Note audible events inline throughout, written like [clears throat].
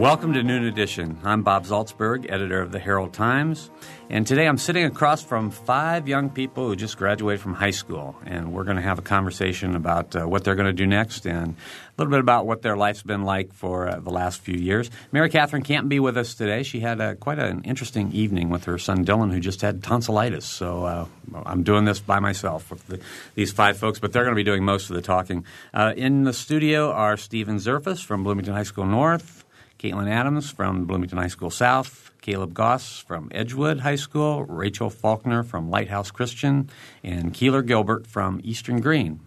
Welcome to Noon Edition. I'm Bob Zaltsberg, editor of the Herald Times, and today I'm sitting across from five young people who just graduated from high school, and we're going to have a conversation about uh, what they're going to do next and a little bit about what their life's been like for uh, the last few years. Mary Catherine can't be with us today. She had quite an interesting evening with her son Dylan, who just had tonsillitis. So uh, I'm doing this by myself with the, these five folks, but they're going to be doing most of the talking. Uh, in the studio are Stephen Zerfus from Bloomington High School North. Caitlin Adams from Bloomington High School South, Caleb Goss from Edgewood High School, Rachel Faulkner from Lighthouse Christian, and Keeler Gilbert from Eastern Greene.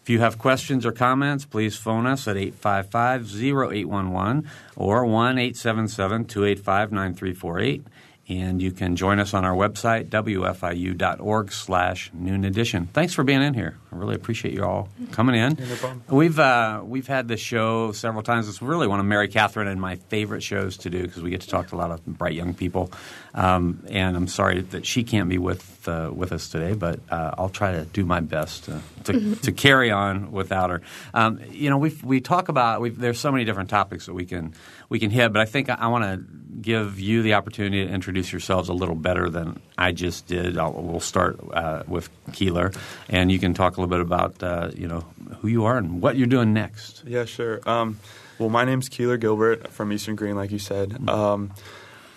If you have questions or comments, please phone us at 855 0811 or 1 877 285 9348 and you can join us on our website wfiu.org slash noon edition. Thanks for being in here i really appreciate you all coming in. No we've uh, we've had this show several times. It's really one of mary catherine and my favorite shows to do because we get to talk to a lot of bright young people. Um, and i'm sorry that she can't be with uh, with us today but uh, i'll try to do my best to, to, [laughs] to carry on without her. Um, you know we we talk about there's so many different topics that we can we can hit but i think i, I want to give you the opportunity to introduce yourselves a little better than I just did. I'll, we'll start uh, with Keeler, and you can talk a little bit about uh, you know who you are and what you're doing next. Yeah, sure. Um, well, my name's Keeler Gilbert from Eastern Greene, like you said. Mm-hmm. Um,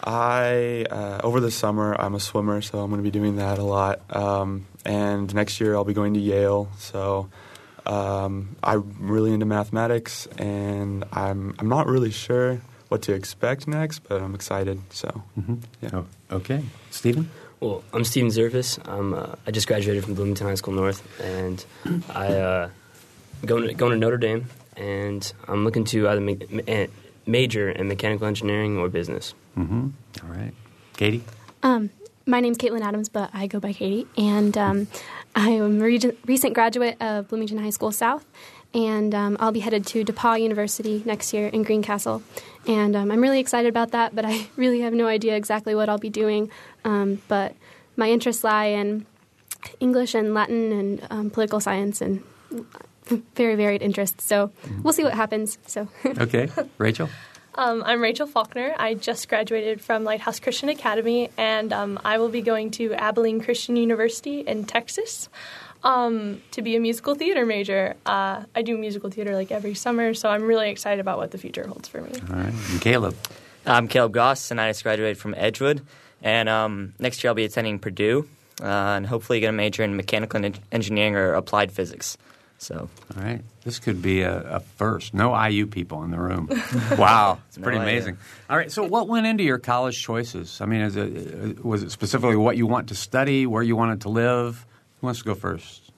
I uh, over the summer I'm a swimmer, so I'm going to be doing that a lot. Um, and next year I'll be going to Yale, so. Um, I'm really into mathematics, and I'm I'm not really sure what to expect next, but I'm excited. So, mm-hmm. yeah. Oh, okay, Stephen. Well, I'm Stephen Zervis. I'm, uh, I just graduated from Bloomington High School North, and I uh, going to, going to Notre Dame, and I'm looking to either make, ma- major in mechanical engineering or business. Mm-hmm. All right, Katie. Um, my name's Caitlin Adams, but I go by Katie, and um, I am a re- recent graduate of Bloomington High School South, and um, I'll be headed to DePauw University next year in Greencastle. And um, I'm really excited about that, but I [laughs] really have no idea exactly what I'll be doing. Um, but my interests lie in English and Latin and um, political science and [laughs] very varied interests. So mm-hmm. we'll see what happens. So [laughs] okay, Rachel. Um, I'm Rachel Faulkner. I just graduated from Lighthouse Christian Academy, and um, I will be going to Abilene Christian University in Texas um, to be a musical theater major. Uh, I do musical theater like every summer, so I'm really excited about what the future holds for me. All right, and Caleb. I'm Caleb Goss, and I just graduated from Edgewood. And um, next year I'll be attending Purdue, uh, and hopefully get a major in mechanical engineering or applied physics. So, all right, this could be a, a first. No IU people in the room. wow, [laughs] it's pretty no amazing. All right, so what went into your college choices? I mean, it, was it specifically what you want to study, where you wanted to live? Who wants to go first?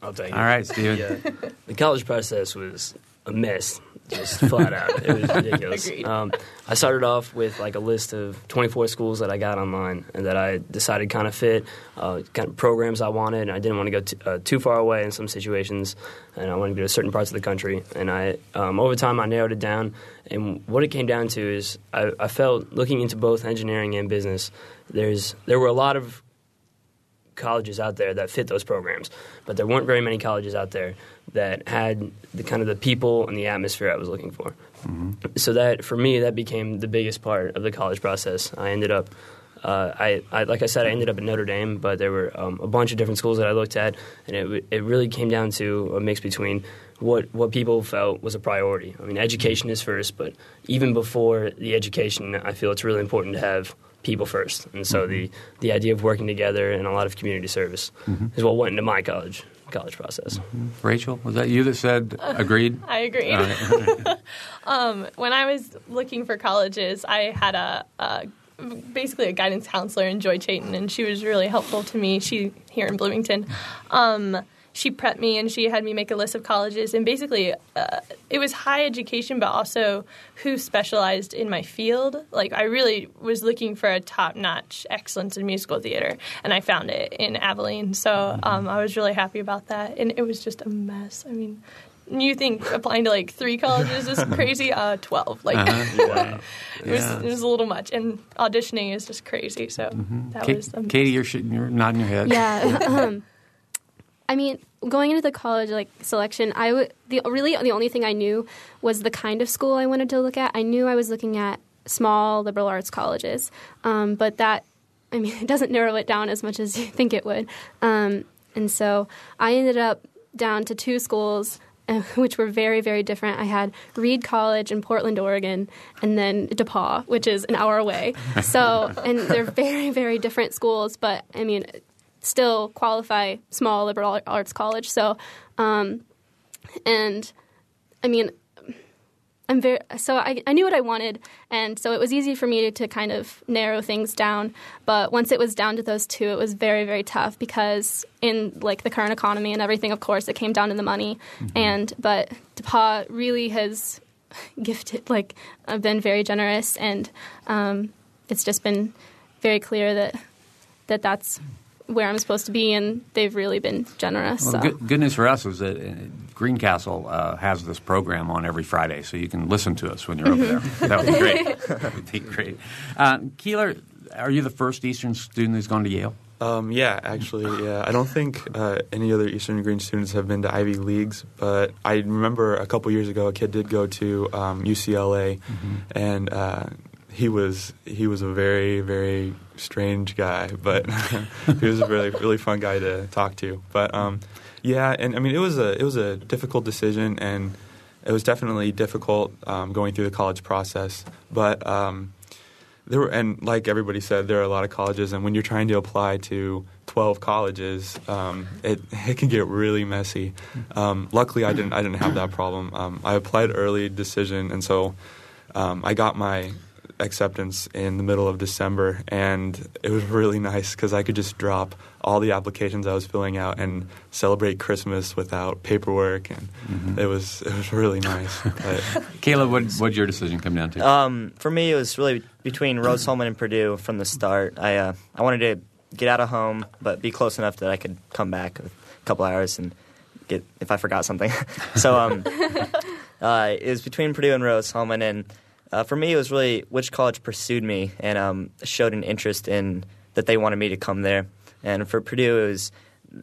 I'll take it. All right, Steven. Yeah. [laughs] The college process was a mess, just flat out. It was ridiculous. Um, I started off with like a list of 24 schools that I got online and that I decided kind of fit, uh, kind of programs I wanted. And I didn't want to go t- uh, too far away in some situations, and I wanted to go to certain parts of the country. And I, um, over time, I narrowed it down. And what it came down to is I, I felt looking into both engineering and business. There's there were a lot of colleges out there that fit those programs, but there weren't very many colleges out there that had the kind of the people and the atmosphere I was looking for. Mm-hmm. So that for me, that became the biggest part of the college process. I ended up. Uh, I, I, like I said, I ended up at Notre Dame, but there were um, a bunch of different schools that I looked at, and it, it really came down to a mix between what what people felt was a priority. I mean, education is first, but even before the education, I feel it's really important to have people first. And so mm-hmm. the, the idea of working together and a lot of community service mm-hmm. is what went into my college college process. Mm-hmm. Rachel, was that you that said agreed? [laughs] I agreed. [laughs] [laughs] um, when I was looking for colleges, I had a, a basically a guidance counselor in Joy Chayton, and she was really helpful to me. She here in Bloomington. Um, she prepped me and she had me make a list of colleges and basically uh, it was high education but also who specialized in my field like i really was looking for a top-notch excellence in musical theater and i found it in abilene so um, i was really happy about that and it was just a mess i mean you think applying to like three colleges is [laughs] crazy? Uh, twelve. Like Uh-huh. [laughs] it, was, Yeah. it was a little much, and auditioning is just crazy. So that Ka- was um, Katie, you're, sh- you're nodding your head. Yeah. [laughs] I mean, going into the college like selection, I would the really the only thing I knew was the kind of school I wanted to look at. I knew I was looking at small liberal arts colleges, um, but that I mean, [laughs] it doesn't narrow it down as much as you think it would. Um, and so I ended up down to two schools. uh, [laughs] Which were very, very different. I had Reed College in Portland, Oregon, and then DePauw, which is an hour away. [laughs] So, and they're very, very different schools, but I mean, still qualify small liberal arts college. So, um, and I mean, I'm very so I, I knew what I wanted, and so it was easy for me to kind of narrow things down. But once it was down to those two, it was very very tough because in like the current economy and everything, of course, it came down to the money. And but DePauw really has gifted like uh, been very generous, and um, it's just been very clear that that that's where I'm supposed to be, and they've really been generous. Well, so. good, good news for us is that uh, Greencastle uh, has this program on every Friday, so you can listen to us when you're over there. That would be great. [laughs] that would be great. Uh, Keeler, are you the first Eastern student who's gone to Yale? Um, yeah, actually, yeah. I don't think uh, any other Eastern Greene students have been to Ivy Leagues, but I remember a couple years ago a kid did go to um, UCLA, and uh, he was he was a very very strange guy, but [laughs] he was a really really fun guy to talk to. But um, yeah, and I mean it was a it was a difficult decision, and it was definitely difficult um, going through the college process, but. Um, there were, and like everybody said, there are a lot of colleges, and when you're trying to apply to 12 colleges, um, it [laughs] it can get really messy. Um, luckily, I didn't I didn't have that problem. Um, I applied early decision, and so um, I got my acceptance in the middle of December, and it was really nice because I could just drop all the applications I was filling out and celebrate Christmas without paperwork, and it was it was really nice. [laughs] But, Caleb, what what'd your decision come down to? Um, for me, it was really between Rose-Hulman and Purdue from the start. I uh, I wanted to get out of home, but be close enough that I could come back a couple hours and get if I forgot something. [laughs] so um, [laughs] uh, it was between Purdue and Rose-Hulman, and uh, for me, it was really which college pursued me and um, showed an interest in that they wanted me to come there. And for Purdue, it was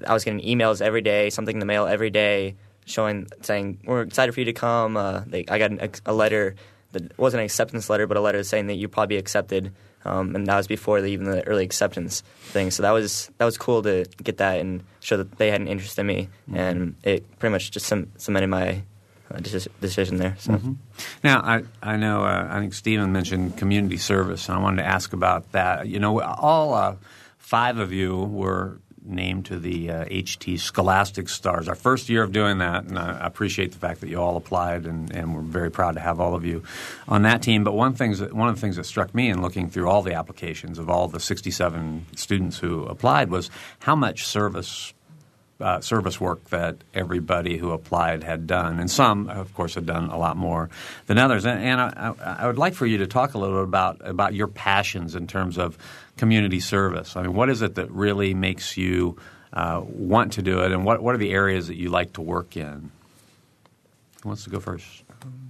I was getting emails every day, something in the mail every day, showing saying we're excited for you to come. Uh, they, I got an, a letter that wasn't an acceptance letter, but a letter saying that you'd probably accepted. Um, and that was before the, even the early acceptance thing. So that was that was cool to get that and show that they had an interest in me, and it pretty much just cemented my decision there. So. Now, I, I know, uh, I think Stephen mentioned community service, and I wanted to ask about that. You know, all uh, five of you were named to the uh, HT Scholastic Stars. Our first year of doing that, and I appreciate the fact that you all applied, and, and we're very proud to have all of you on that team. But one, things that, one of the things that struck me in looking through all the applications of all the 67 students who applied was how much service uh, service work that everybody who applied had done, and some, of course, had done a lot more than others. And, and I, I would like for you to talk a little bit about about your passions in terms of community service. I mean, what is it that really makes you uh, want to do it, and what what are the areas that you like to work in? Who wants to go first?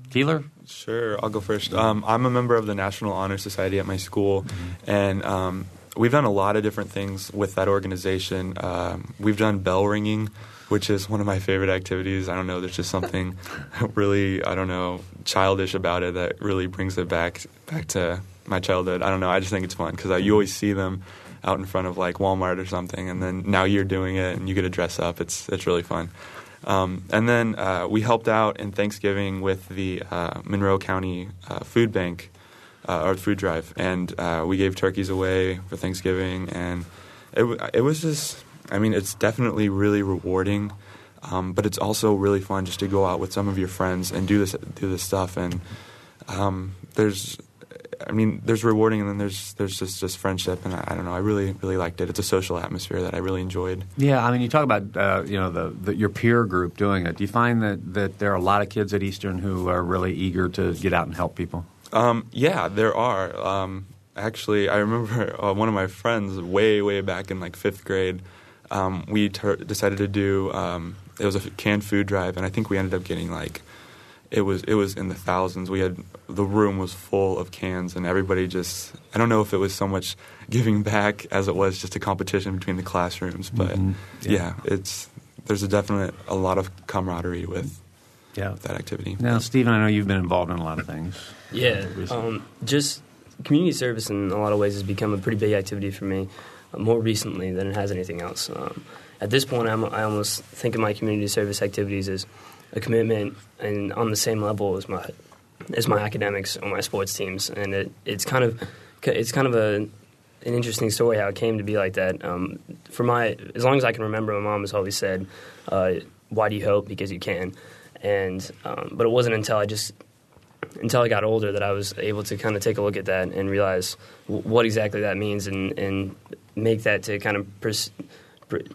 Keeler? Sure, I'll go first. Um, I'm a member of the National Honor Society at my school, and um, we've done a lot of different things with that organization. Um, we've done bell ringing, which is one of my favorite activities. I don't know, there's just something [laughs] really, I don't know, childish about it that really brings it back back to my childhood. I don't know, I just think it's fun because you always see them out in front of like Walmart or something, and then now you're doing it and you get to dress up. It's it's really fun. Um, and then uh, we helped out in Thanksgiving with the uh, Monroe County uh, Food Bank uh, or food drive, and uh, we gave turkeys away for Thanksgiving, and it it was just, I mean, it's definitely really rewarding, um, but it's also really fun just to go out with some of your friends and do this do this stuff, and um, there's I mean, there's rewarding, and then there's there's just just friendship, and I, I, don't know. I really really liked it. It's a social atmosphere that I really enjoyed. Yeah, I mean, you talk about uh, you know the, the, your peer group doing it. Do you find that that there are a lot of kids at Eastern who are really eager to get out and help people? Um, yeah, there are. Um, actually, I remember [laughs] uh, one of my friends way way back in like fifth grade. Um, we ter- decided to do um, it was a canned food drive, and I think we ended up getting like it was it was in the thousands. We had the room was full of cans, and everybody just I don't know if it was so much [laughs] giving back as it was just a competition between the classrooms, but mm-hmm. yeah. yeah. it's there's a definite a lot of camaraderie with yeah. that activity. Now, Stephen, I know you've been involved in a lot of things. Yeah, um, just community service in a lot of ways has become a pretty big activity for me uh, more recently than it has anything else. Um, at this point, I'm, I almost think of my community service activities as a commitment and on the same level as my as my academics or my sports teams, and it, it's kind of it's kind of a an interesting story how it came to be like that. Um, for my as long as I can remember, my mom has always said, uh, "Why do you hope? Because you can." And um, but it wasn't until I just until I got older that I was able to kind of take a look at that and realize w- what exactly that means and and make that to kind of pers-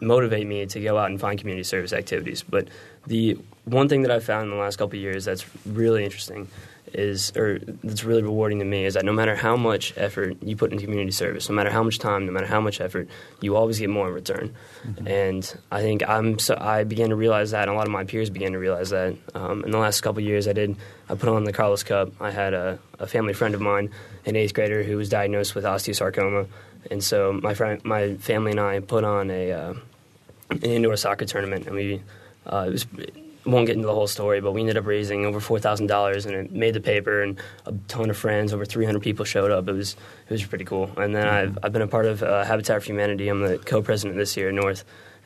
motivate me to go out and find community service activities. But the one thing that I've found in the last couple years that's really interesting is, or that's really rewarding to me, is that no matter how much effort you put into community service, no matter how much time, no matter how much effort, you always get more in return. Mm-hmm. And I think I'm so I began to realize that, and a lot of my peers began to realize that. Um, in the last couple years, I did I put on the Carlos Cup. I had a, a family friend of mine, an eighth grader, who was diagnosed with osteosarcoma, and so my friend, my family and I put on a uh, an indoor soccer tournament, and we uh, it was won't get into the whole story, but we ended up raising over four thousand dollars, and it made the paper, and a ton of friends, over three hundred people showed up. It was it was pretty cool. And then mm-hmm. I've I've been a part of uh, Habitat for Humanity. I'm the co-president this year at North,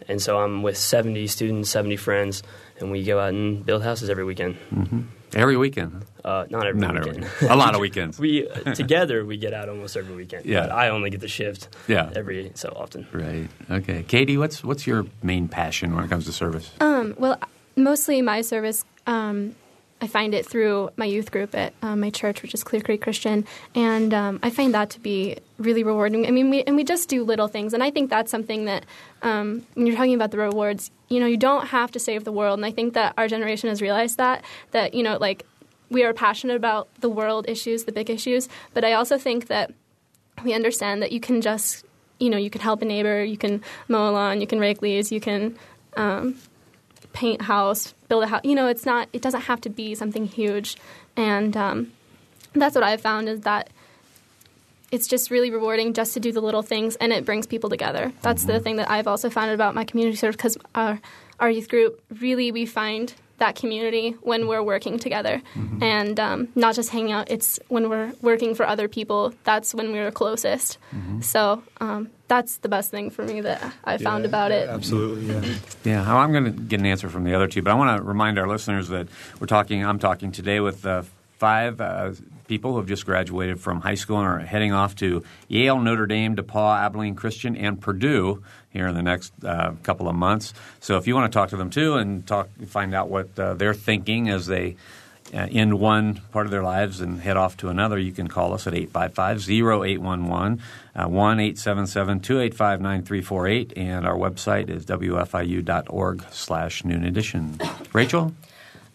and so I'm with seventy students, seventy friends, and we go out and build houses every weekend. Mm-hmm. Every weekend? Uh, not every not weekend. Every, a lot of [laughs] weekends. we uh, [laughs] together we get out almost every weekend. Yeah. But I only get the shift. Yeah. Every so often. Right. Okay. Katie, what's what's your main passion when it comes to service? Um. Well, mostly my service. Um, I find it through my youth group at um, my church, which is Clear Creek Christian, and um, I find that to be really rewarding. I mean, we, and we just do little things, and I think that's something that um, when you're talking about the rewards, you know, you don't have to save the world, and I think that our generation has realized that that you know, like we are passionate about the world issues, the big issues, but I also think that we understand that you can just you know you can help a neighbor, you can mow a lawn, you can rake leaves, you can um, paint house, build a house. You know, it's not. It doesn't have to be something huge, and um, that's what I've found is that it's just really rewarding just to do the little things, and it brings people together. That's mm-hmm. the thing that I've also found about my community service because our our youth group really we find that community when we're working together mm-hmm. and um, not just hanging out it's when we're working for other people that's when we're closest mm-hmm. so um, that's the best thing for me that I found yeah, about it. Absolutely, yeah. Yeah, I'm going to get an answer from the other two, but I want to remind our listeners that we're talking. I'm talking today with uh, five uh, people who have just graduated from high school and are heading off to Yale, Notre Dame, DePauw, Abilene Christian, and Purdue here in the next uh, couple of months. So if you want to talk to them too and talk, find out what uh, they're thinking as they uh, end one part of their lives and head off to another, you can call us at 855 0811 uh, 1 877 285 9348. And our website is wfiu.org slash noon edition. Rachel?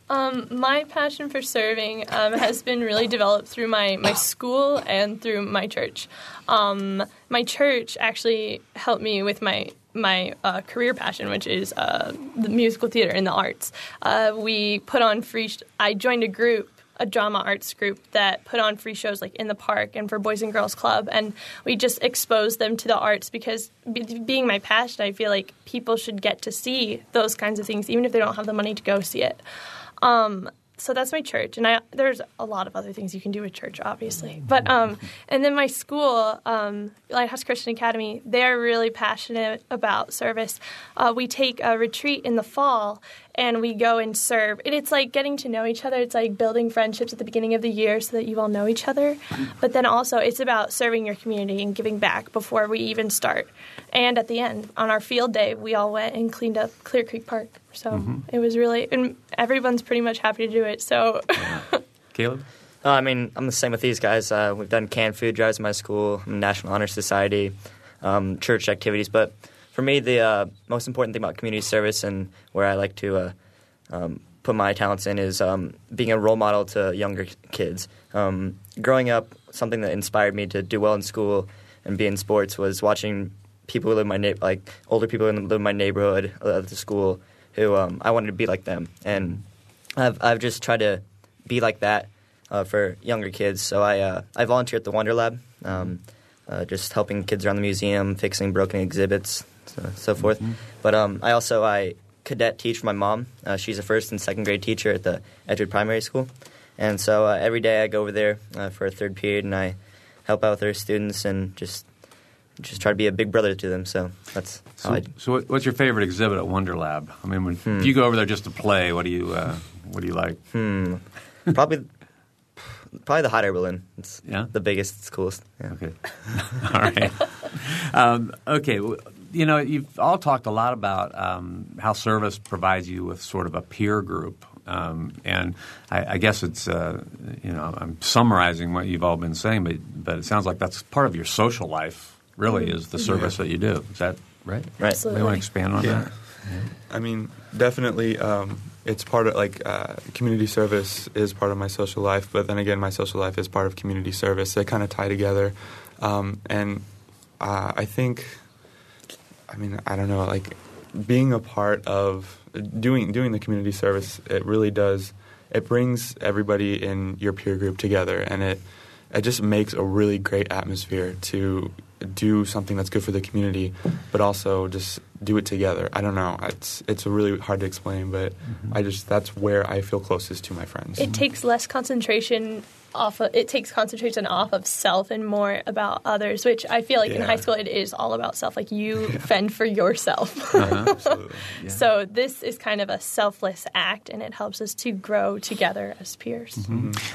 Um, my passion for serving um, has been really developed through my, my school and through my church. Um, my church actually helped me with my my uh, career passion, which is uh, the musical theater and the arts. Uh, we put on free. Sh- I joined a group, a drama arts group that put on free shows like in the park and for Boys and Girls Club, and we just exposed them to the arts because b- being my passion, I feel like people should get to see those kinds of things, even if they don't have the money to go see it. Um, so that's my church, and I, there's a lot of other things you can do with church, obviously. But um, and then my school, um, Lighthouse Christian Academy, they're really passionate about service. Uh, we take a retreat in the fall, and we go and serve. And it's like getting to know each other. It's like building friendships at the beginning of the year so that you all know each other. But then also, it's about serving your community and giving back before we even start. And at the end, on our field day, we all went and cleaned up Clear Creek Park. So mm-hmm. it was really, and everyone's pretty much happy to do it. So, Caleb. [laughs] Uh, I mean, I'm the same with these guys. Uh, we've done canned food drives in my school, National Honor Society, um, church activities. But for me, the uh, most important thing about community service and where I like to uh, um, put my talents in is um, being a role model to younger kids. Um, growing up, something that inspired me to do well in school and be in sports was watching people who live my na- like older people who live in my neighborhood uh, at the school who um, I wanted to be like them, and I've I've just tried to be like that uh, for younger kids. So I uh, I volunteer at the Wonder Lab, um, uh, just helping kids around the museum, fixing broken exhibits, so, so forth. Mm-hmm. But um, I also I cadet teach for my mom. Uh, she's a first and second grade teacher at the Edgewood Primary School, and so uh, every day I go over there uh, for a third period and I help out with her students and just just try to be a big brother to them. So that's how So, I. so what's your favorite exhibit at Wonder Lab? I mean, when, Hmm. if you go over there just to play, what do you uh, what do you like? Hmm. [laughs] Probably, probably the hot air balloon. It's Yeah? the biggest, it's coolest. Yeah. Okay. [laughs] all right. [laughs] Um, okay. W- You know, you've all talked a lot about um, how service provides you with sort of a peer group. Um, and I, I guess it's, uh, you know, I'm summarizing what you've all been saying, but, but it sounds like that's part of your social life, really, is the service that you do. Is that right? Right. Absolutely. You want to expand on Yeah. that? I mean, definitely, um, it's part of like uh, community service is part of my social life, but then again, my social life is part of community service. They kind of tie together, um, and uh, I think, I mean, I don't know, like being a part of doing doing the community service, it really does. It brings everybody in your peer group together, and it it just makes a really great atmosphere to do something that's good for the community, but also just do it together. I don't know. It's it's really hard to explain, but mm-hmm. I just that's where I feel closest to my friends. It takes less concentration off of it takes concentration off of self and more about others which i feel like in high school it is all about self. Like you [laughs] fend for yourself. Absolutely. [laughs] so this is kind of a selfless act and it helps us to grow together as peers.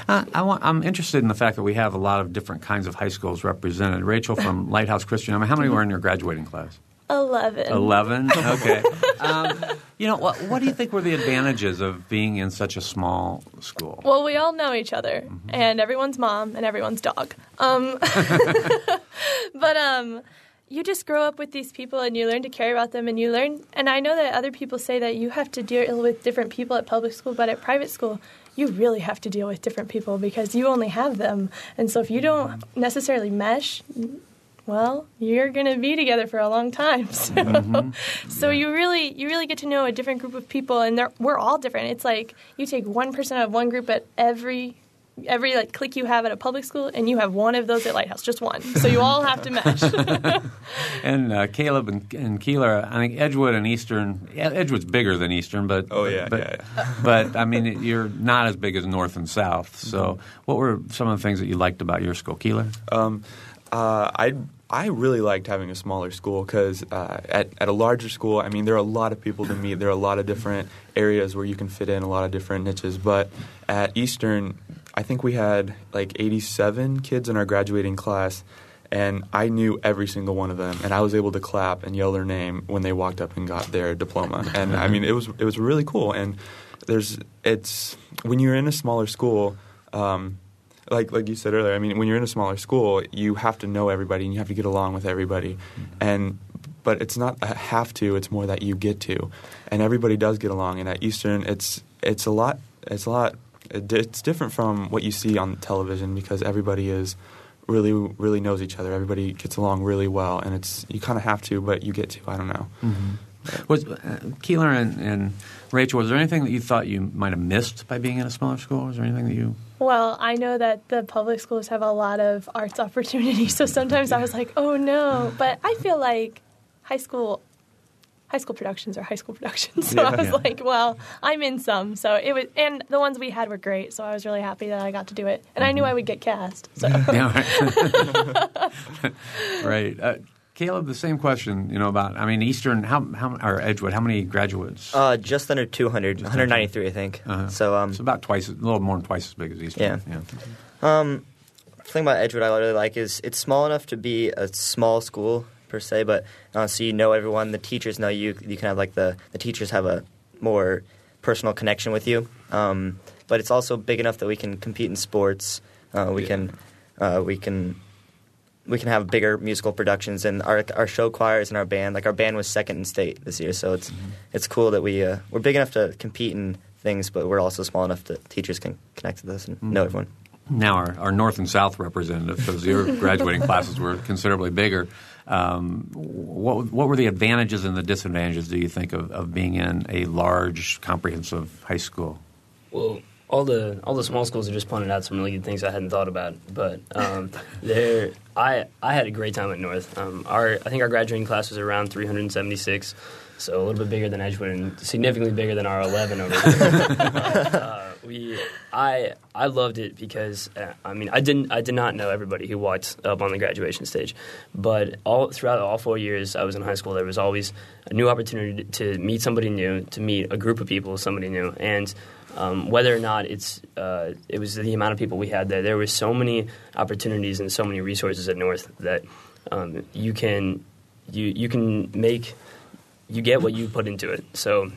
Uh, I want, I'm interested in the fact that we have a lot of different kinds of high schools represented. Rachel from [laughs] Lighthouse Christian, I mean, how many were in your graduating class? 11 Eleven. [laughs] Okay. um, you know, what, what do you think were the advantages of being in such a small school? Well, we all know each other, Mm-hmm. and everyone's mom and everyone's dog. Um, [laughs] [laughs] but um, you just grow up with these people, and you learn to care about them, and you learn. And I know that other people say that you have to deal with different people at public school, but at private school, you really have to deal with different people because you only have them. And so if you don't necessarily mesh, well, you're going to be together for a long time. [laughs] So, Mm-hmm. so you really you really get to know a different group of people, and they're, we're all different. It's like you take one person out of one group at every every like clique you have at a public school, and you have one of those at Lighthouse, just one. So you all have to mesh. [laughs] And uh, Caleb and, and Keeler, I think Edgewood and Eastern. Edgewood's bigger than Eastern, but Oh, yeah, but, yeah, yeah. [laughs] but I mean, you're not as big as North and South. So, Mm-hmm. what were some of the things that you liked about your school, Keeler? Um, uh, I I really liked having a smaller school because uh, at at a larger school, I mean, there are a lot of people to meet. There are a lot of different areas where you can fit in a lot of different niches. But at Eastern, I think we had like 87 kids in our graduating class. And I knew every single one of them, and I was able to clap and yell their name when they walked up and got their diploma. And I mean, it was it was really cool. And there's it's when you're in a smaller school, um, like like you said earlier. I mean, when you're in a smaller school, you have to know everybody and you have to get along with everybody. And but it's not a have to; it's more that you get to, and everybody does get along. And at Eastern, it's it's a lot. It's a lot. It's different from what you see on television because everybody is really really knows each other. Everybody gets along really well, and it's you kind of have to, but you get to. I don't know. Was uh, Keeler and, and Rachel? Was there anything that you thought you might have missed by being in a smaller school? Was there anything that you? Well, I know that the public schools have a lot of arts [laughs] opportunities, so sometimes I was like, oh no. But I feel like high school. High school productions are high school productions, [laughs] so I was Yeah. like, "Well, I'm in some." So it was, and the ones we had were great. So I was really happy that I got to do it, and I knew I would get cast. So [laughs] Yeah, right. right. Uh, Caleb, the same question. You know about. I mean, Eastern. How how or Edgewood? How many graduates? Uh, just under 200, 193, I think. Uh-huh. So, um, it's about twice, a little more than twice as big as Eastern. Yeah. um, the thing about Edgewood I really like is it's small enough to be a small school per se, but uh, so you know everyone. The teachers know you. You can have like the the teachers have a more personal connection with you. Um, but it's also big enough that we can compete in sports. Uh, we Yeah. can uh, we can we can have bigger musical productions and our our show choirs and our band. Like our band was second in state this year, so it's it's cool that we uh, we're big enough to compete in things, but we're also small enough that teachers can connect with us and know everyone. Now, our, our North and South representative, because your [laughs] graduating classes were considerably bigger, um, what, what were the advantages and the disadvantages, do you think, of, of being in a large, comprehensive high school? Well, all the all the small schools have just pointed out some really good things I hadn't thought about. But um, [laughs] there, I I had a great time at North. Um, our I think our graduating class was around 376, so a little bit bigger than Edgewood and significantly bigger than our 11 over there. [laughs] uh, we I I loved it because uh, I mean I didn't I did not know everybody who walked up on the graduation stage, but all throughout all four years I was in high school there was always a new opportunity to meet somebody new, to meet a group of people, somebody new, and um, whether or not it's uh, it was the amount of people we had there. There were so many opportunities and so many resources at North that um, you can you you can make you get what you put into it. So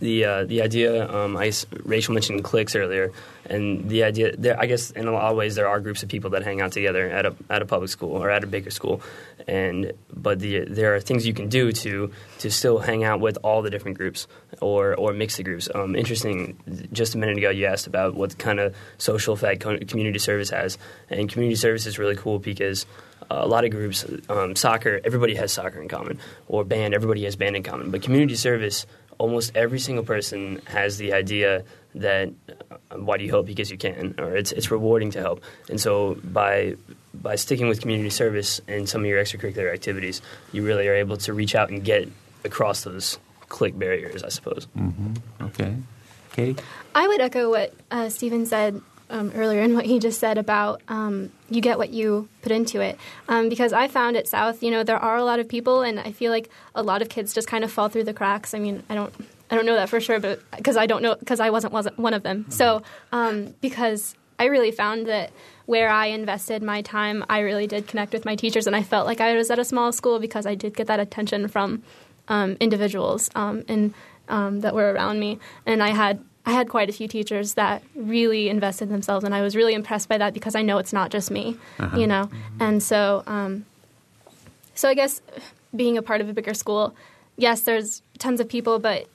the uh, the idea um, I Rachel mentioned cliques earlier, and the idea there I guess in a lot of ways there are groups of people that hang out together at a at a public school or at a bigger school, and but the there are things you can do to to still hang out with all the different groups or or mix the groups. Um, interesting. Just a minute ago, you asked about what kind of social effect community service has, and community service is really cool because a lot of groups, um, soccer, everybody has soccer in common, or band, everybody has band in common. But community service, almost every single person has the idea that uh, why do you help because you can, or it's it's rewarding to help. And so by by sticking with community service and some of your extracurricular activities, you really are able to reach out and get across those clique barriers, I suppose. Okay. Katie? I would echo what uh, Stephen said um, earlier and what he just said about um, you get what you put into it. Um, because I found at South, you know, there are a lot of people, and I feel like a lot of kids just kind of fall through the cracks. I mean, I don't. I don't know that for sure, but because I don't know, because I wasn't wasn't one of them. So, um, because I really found that where I invested my time, I really did connect with my teachers, and I felt like I was at a small school because I did get that attention from um, individuals um, and um, that were around me, and I had I had quite a few teachers that really invested themselves, and I was really impressed by that because I know it's not just me, you know, and so um, so I guess being a part of a bigger school, yes, there's tons of people, but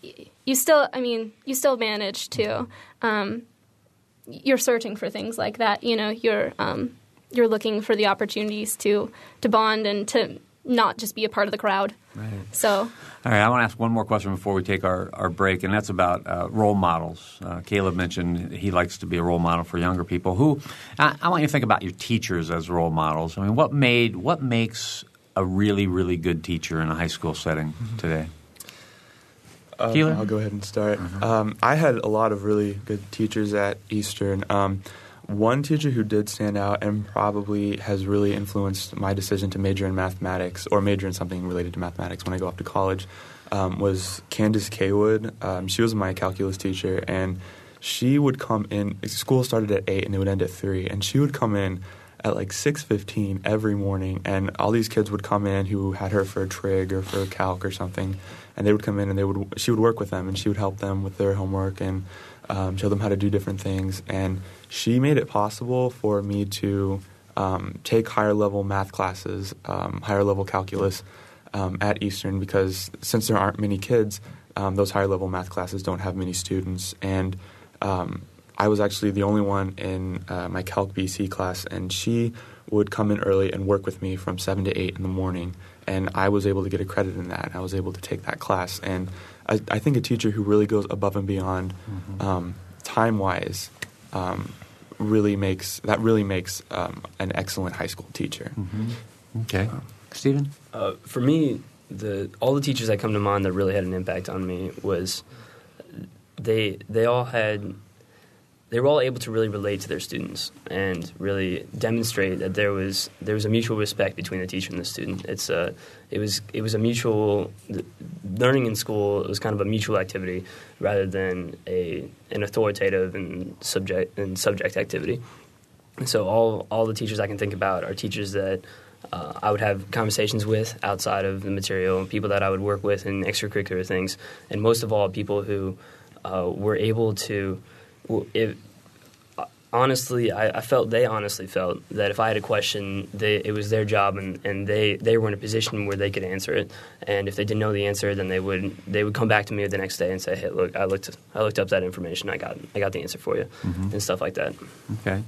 you still, I mean, you still manage to. Um, you're searching for things like that. You know, you're um, you're looking for the opportunities to to bond and to not just be a part of the crowd. Right. So All right, I want to ask one more question before we take our, our break, and that's about uh, role models. Uh, Caleb mentioned he likes to be a role model for younger people. Who I, I want you to think about your teachers as role models. I mean, what made what makes a really really good teacher in a high school setting today? Um, Keeler? I'll go ahead and start. Um, I had a lot of really good teachers at Eastern. Um, one teacher who did stand out and probably has really influenced my decision to major in mathematics or major in something related to mathematics when I go off to college um, was Candace Kaywood. Um, she was my calculus teacher, and she would come in. School started at eight and it would end at three, and she would come in at like 6.15 every morning and all these kids would come in who had her for a trig or for a calc or something and they would come in and they would she would work with them and she would help them with their homework and um, show them how to do different things and she made it possible for me to um, take higher level math classes um, higher level calculus um, at eastern because since there aren't many kids um, those higher level math classes don't have many students and um, I was actually the only one in uh, my Calc BC class, and she would come in early and work with me from 7 to 8 in the morning. And I was able to get a credit in that. I was able to take that class. And I, I think a teacher who really goes above and beyond um, time wise um, really makes that really makes um, an excellent high school teacher. Okay, Stephen. Uh, for me, the all the teachers that come to mind that really had an impact on me was they they all had they were all able to really relate to their students and really demonstrate that there was there was a mutual respect between the teacher and the student. It's a it was it was a mutual learning in school. It was kind of a mutual activity rather than a an authoritative and subject and subject activity. And so all all the teachers I can think about are teachers that uh, I would have conversations with outside of the material, people that I would work with in extracurricular things, and most of all, people who uh, were able to Well, if honestly, I, I, felt they honestly felt that if I had a question, they, it was their job, and, and they, they were in a position where they could answer it. And if they didn't know the answer, then they would they would come back to me the next day and say, "Hey, look, I looked I looked up that information. I got I got the answer for you," mm-hmm. and stuff like that. Okay.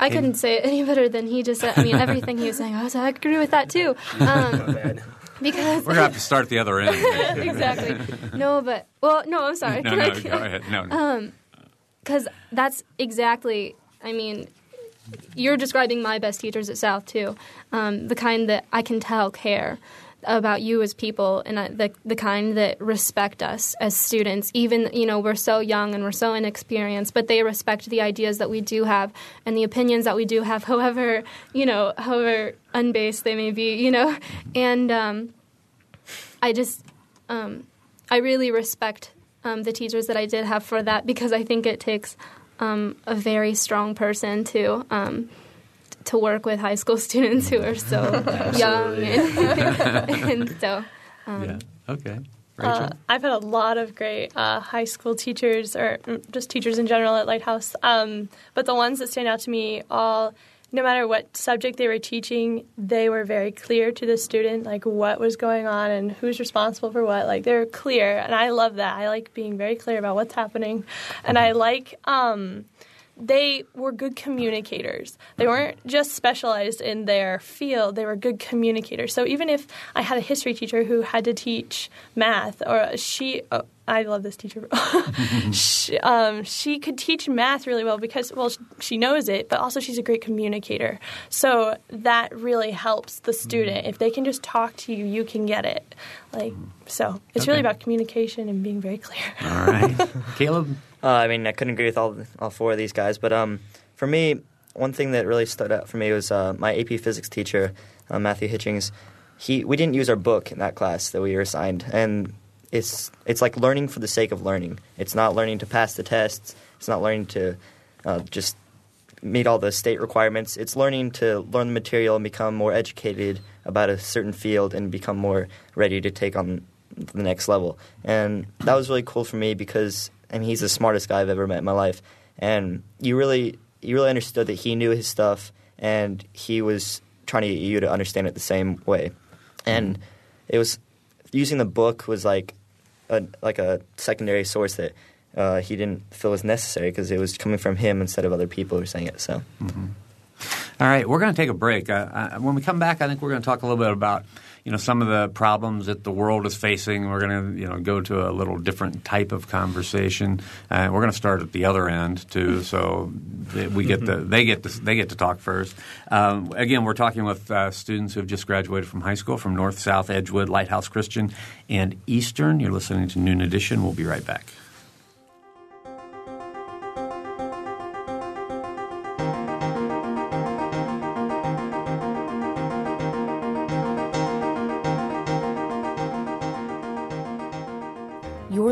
I couldn't say it any better than he just said. I mean, everything he was saying, I was I agree with that too. [laughs] Um, because we're gonna have to start at the other end. [laughs] exactly. No, but well, no, I'm sorry. [laughs] No, no, go ahead. No. no. Um, because that's exactly. I mean, you're describing my best teachers at South too, um, the kind that I can tell care about you as people and uh, the the kind that respect us as students. Even you know we're so young and we're so inexperienced, but they respect the ideas that we do have and the opinions that we do have, [laughs] however you know however unbased they may be. You know, and um, I just um, I really respect um, the teachers that I did have for that because I think it takes um, a very strong person to um, to work with high school [laughs] students who are so [laughs] young and, [laughs] and so. Um, yeah. Okay. Uh, I've had a lot of great uh, high school teachers, or mm, just teachers in general at Lighthouse. Um, but the ones that stand out to me all no matter what subject they were teaching, they were very clear to the student, like what was going on and who's responsible for what. Like they're clear, and I love that. I like being very clear about what's happening, and I like. Um, they were good communicators. They weren't just specialized in their field, they were good communicators. So even if I had a history teacher who had to teach math, or she, oh, I love this teacher. [laughs] she, um, she, could teach math really well because, well, she knows it, but also she's a great communicator. So that really helps the student. If they can just talk to you, you can get it. Like so, it's okay. really about communication and being very clear. All right, [laughs] Caleb. Uh, I mean, I couldn't agree with all all four of these guys, but um, for me, one thing that really stood out for me was uh, my AP Physics teacher, uh, Matthew Hitchings. He we didn't use our book in that class that we were assigned, and it's it's like learning for the sake of learning. It's not learning to pass the tests. It's not learning to uh, just meet all the state requirements. It's learning to learn the material and become more educated about a certain field and become more ready to take on the next level. And that was really cool for me because I mean, he's the smartest guy I've ever met in my life, and you really you really understood that he knew his stuff and he was trying to get you to understand it the same way. And it was using the book was like a like a secondary source that uh, he didn't feel was necessary because it was coming from him instead of other people who were saying it. So. Mm-hmm. All right, we're going to take a break. Uh, uh, when we come back, I think we're going to talk a little bit about you know some of the problems that the world is facing. We're going to you know go to a little different type of conversation. Uh, we're going to start at the other end too, so we get the they get to, they get to talk first. Um, again, we're talking with uh, students who have just graduated from high school from North, South, Edgewood, Lighthouse Christian, and Eastern. You're listening to Noon Edition. We'll be right back.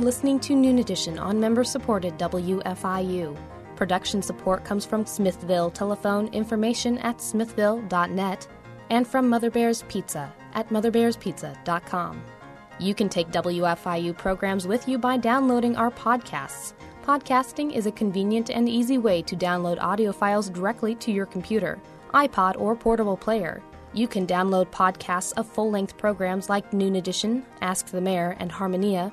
Listening to Noon Edition on member supported WFIU. Production support comes from Smithville Telephone Information at smithville.net and from Mother Bear's Pizza at motherbearspizza.com. You can take WFIU programs with you by downloading our podcasts. Podcasting is a convenient and easy way to download audio files directly to your computer, iPod, or portable player. You can download podcasts of full length programs like Noon Edition, Ask the Mayor, and Harmonia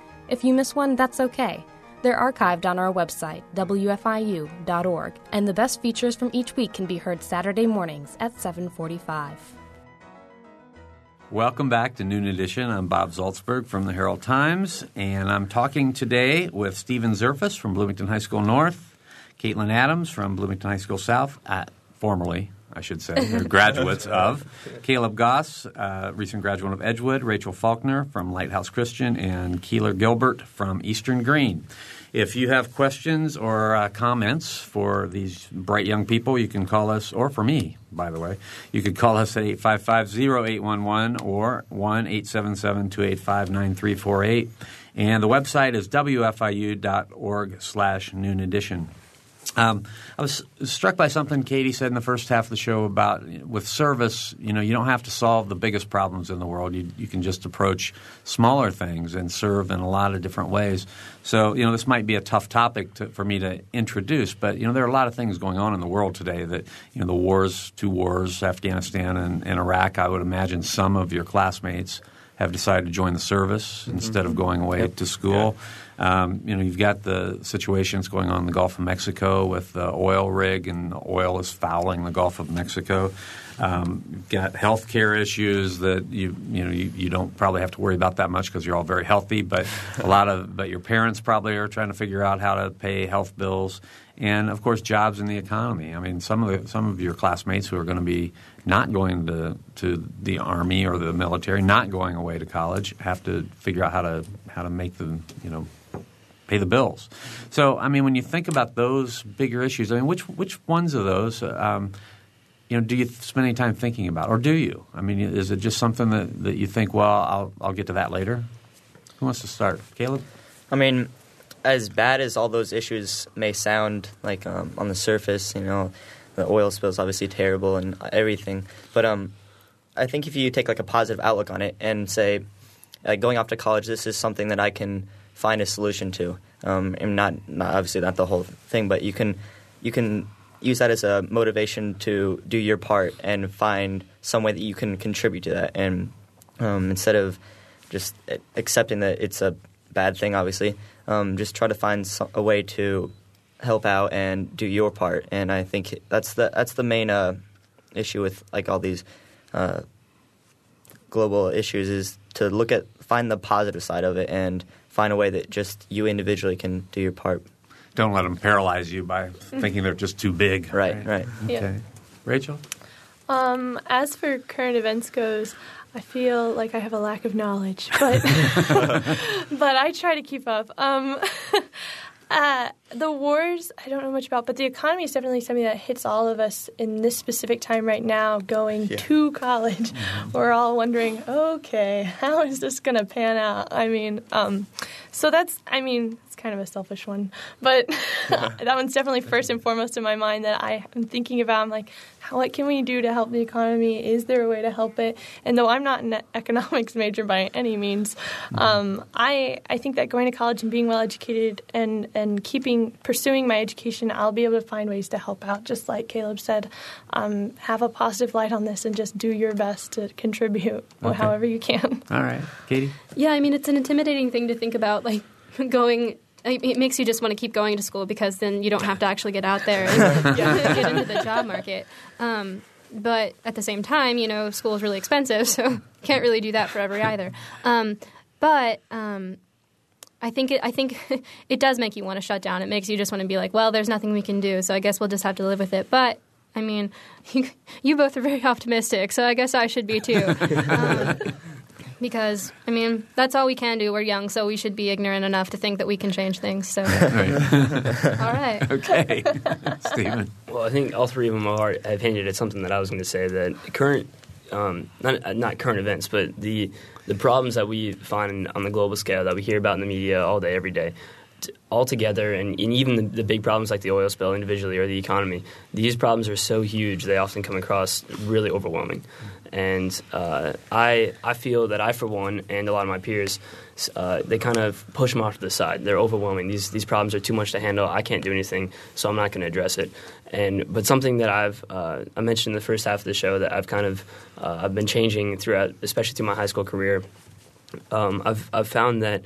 If you miss one, that's okay. They're archived on our website, wfiu.org, and the best features from each week can be heard Saturday mornings at 7:45. Welcome back to Noon Edition. I'm Bob Zaltsberg from the Herald Times, and I'm talking today with Stephen Zerfus from Bloomington High School North, Caitlin Adams from Bloomington High School South, uh, formerly I should say, they're graduates [laughs] of. Caleb Goss, uh, recent graduate of Edgewood, Rachel Faulkner from Lighthouse Christian, and Keeler Gilbert from Eastern Greene. If you have questions or uh, comments for these bright young people, you can call us, or for me, by the way, you could call us at 855-0811 or 1-877-285-9348. And the website is wfiu.org slash noon edition. Um, I was struck by something Katie said in the first half of the show about with service. You know, you don't have to solve the biggest problems in the world. You, you can just approach smaller things and serve in a lot of different ways. So, you know, this might be a tough topic to, for me to introduce, but you know, there are a lot of things going on in the world today. That you know, the wars, two wars, Afghanistan and, and Iraq. I would imagine some of your classmates have decided to join the service mm-hmm. instead of going away yep. to school. Yeah. Um, you know, you've got the situations going on in the Gulf of Mexico with the oil rig, and the oil is fouling the Gulf of Mexico. Um, you've got health care issues that you you know you, you don't probably have to worry about that much because you're all very healthy. But a lot of but your parents probably are trying to figure out how to pay health bills, and of course jobs in the economy. I mean, some of the, some of your classmates who are going to be not going to to the army or the military, not going away to college, have to figure out how to how to make the you know pay the bills. So, I mean, when you think about those bigger issues, I mean, which which ones of those, um, you know, do you spend any time thinking about, or do you? I mean, is it just something that, that you think, well, I'll I'll get to that later? Who wants to start, Caleb? I mean, as bad as all those issues may sound, like um, on the surface, you know, the oil spill is obviously terrible and everything, but um, I think if you take like a positive outlook on it and say, like going off to college, this is something that I can find a solution to. Um, and not, not obviously not the whole thing, but you can you can use that as a motivation to do your part and find some way that you can contribute to that. And um, instead of just accepting that it's a bad thing, obviously, um, just try to find a way to help out and do your part. And I think that's the that's the main uh, issue with like all these uh, global issues is to look at find the positive side of it and find a way that just you individually can do your part. Don't let them paralyze you by thinking they're just too big. [laughs] Right, right. right. Okay. Yeah. Rachel? Um, as for current events goes, I feel like I have a lack of knowledge, but [laughs] but I try to keep up. Um, [laughs] uh, the wars, I don't know much about, but the economy is definitely something that hits all of us in this specific time right now. Going yeah. to college, mm-hmm. we're all wondering, okay, how is this going to pan out? I mean, um, so that's, I mean, it's kind of a selfish one, but [laughs] that one's definitely first and foremost in my mind that I am thinking about. I'm like, what can we do to help the economy? Is there a way to help it? And though I'm not an economics [laughs] major by any means, mm-hmm. um, I I think that going to college and being well educated and and keeping pursuing my education, I'll be able to find ways to help out. Just like Caleb said, um, have a positive light on this and just do your best to contribute okay. however you can. [laughs] All right, Katie. Yeah, I mean it's an intimidating thing to think about, like [laughs] going it makes you just want to keep going to school because then you don't have to actually get out there and [laughs] get into the job market. Um, but at the same time, you know, school is really expensive, so can't really do that forever either. Um, but um, I think it, I think [laughs] it does make you want to shut down. It makes you just want to be like, well, there's nothing we can do, so I guess we'll just have to live with it. But I mean, you, [laughs] you both are very optimistic, so I guess I should be too. Um, [laughs] because I mean that's all we can do. We're young, so we should be ignorant enough to think that we can change things. So, all right, okay, Stephen. Well, I think all three of them are, have hinted at something that I was going to say that current, um, not not current events, but the the problems that we find on the global scale that we hear about in the media all day, every day all together, and, and even the, the, big problems like the oil spill individually or the economy, these problems are so huge they often come across really overwhelming and uh, I I feel that I for one and a lot of my peers uh, they kind of push them off to the side. They're overwhelming. These these problems are too much to handle. I can't do anything, so I'm not going to address it. And but something that I've uh, I mentioned in the first half of the show that I've kind of uh, I've been changing throughout, especially through my high school career. Um, I've I've found that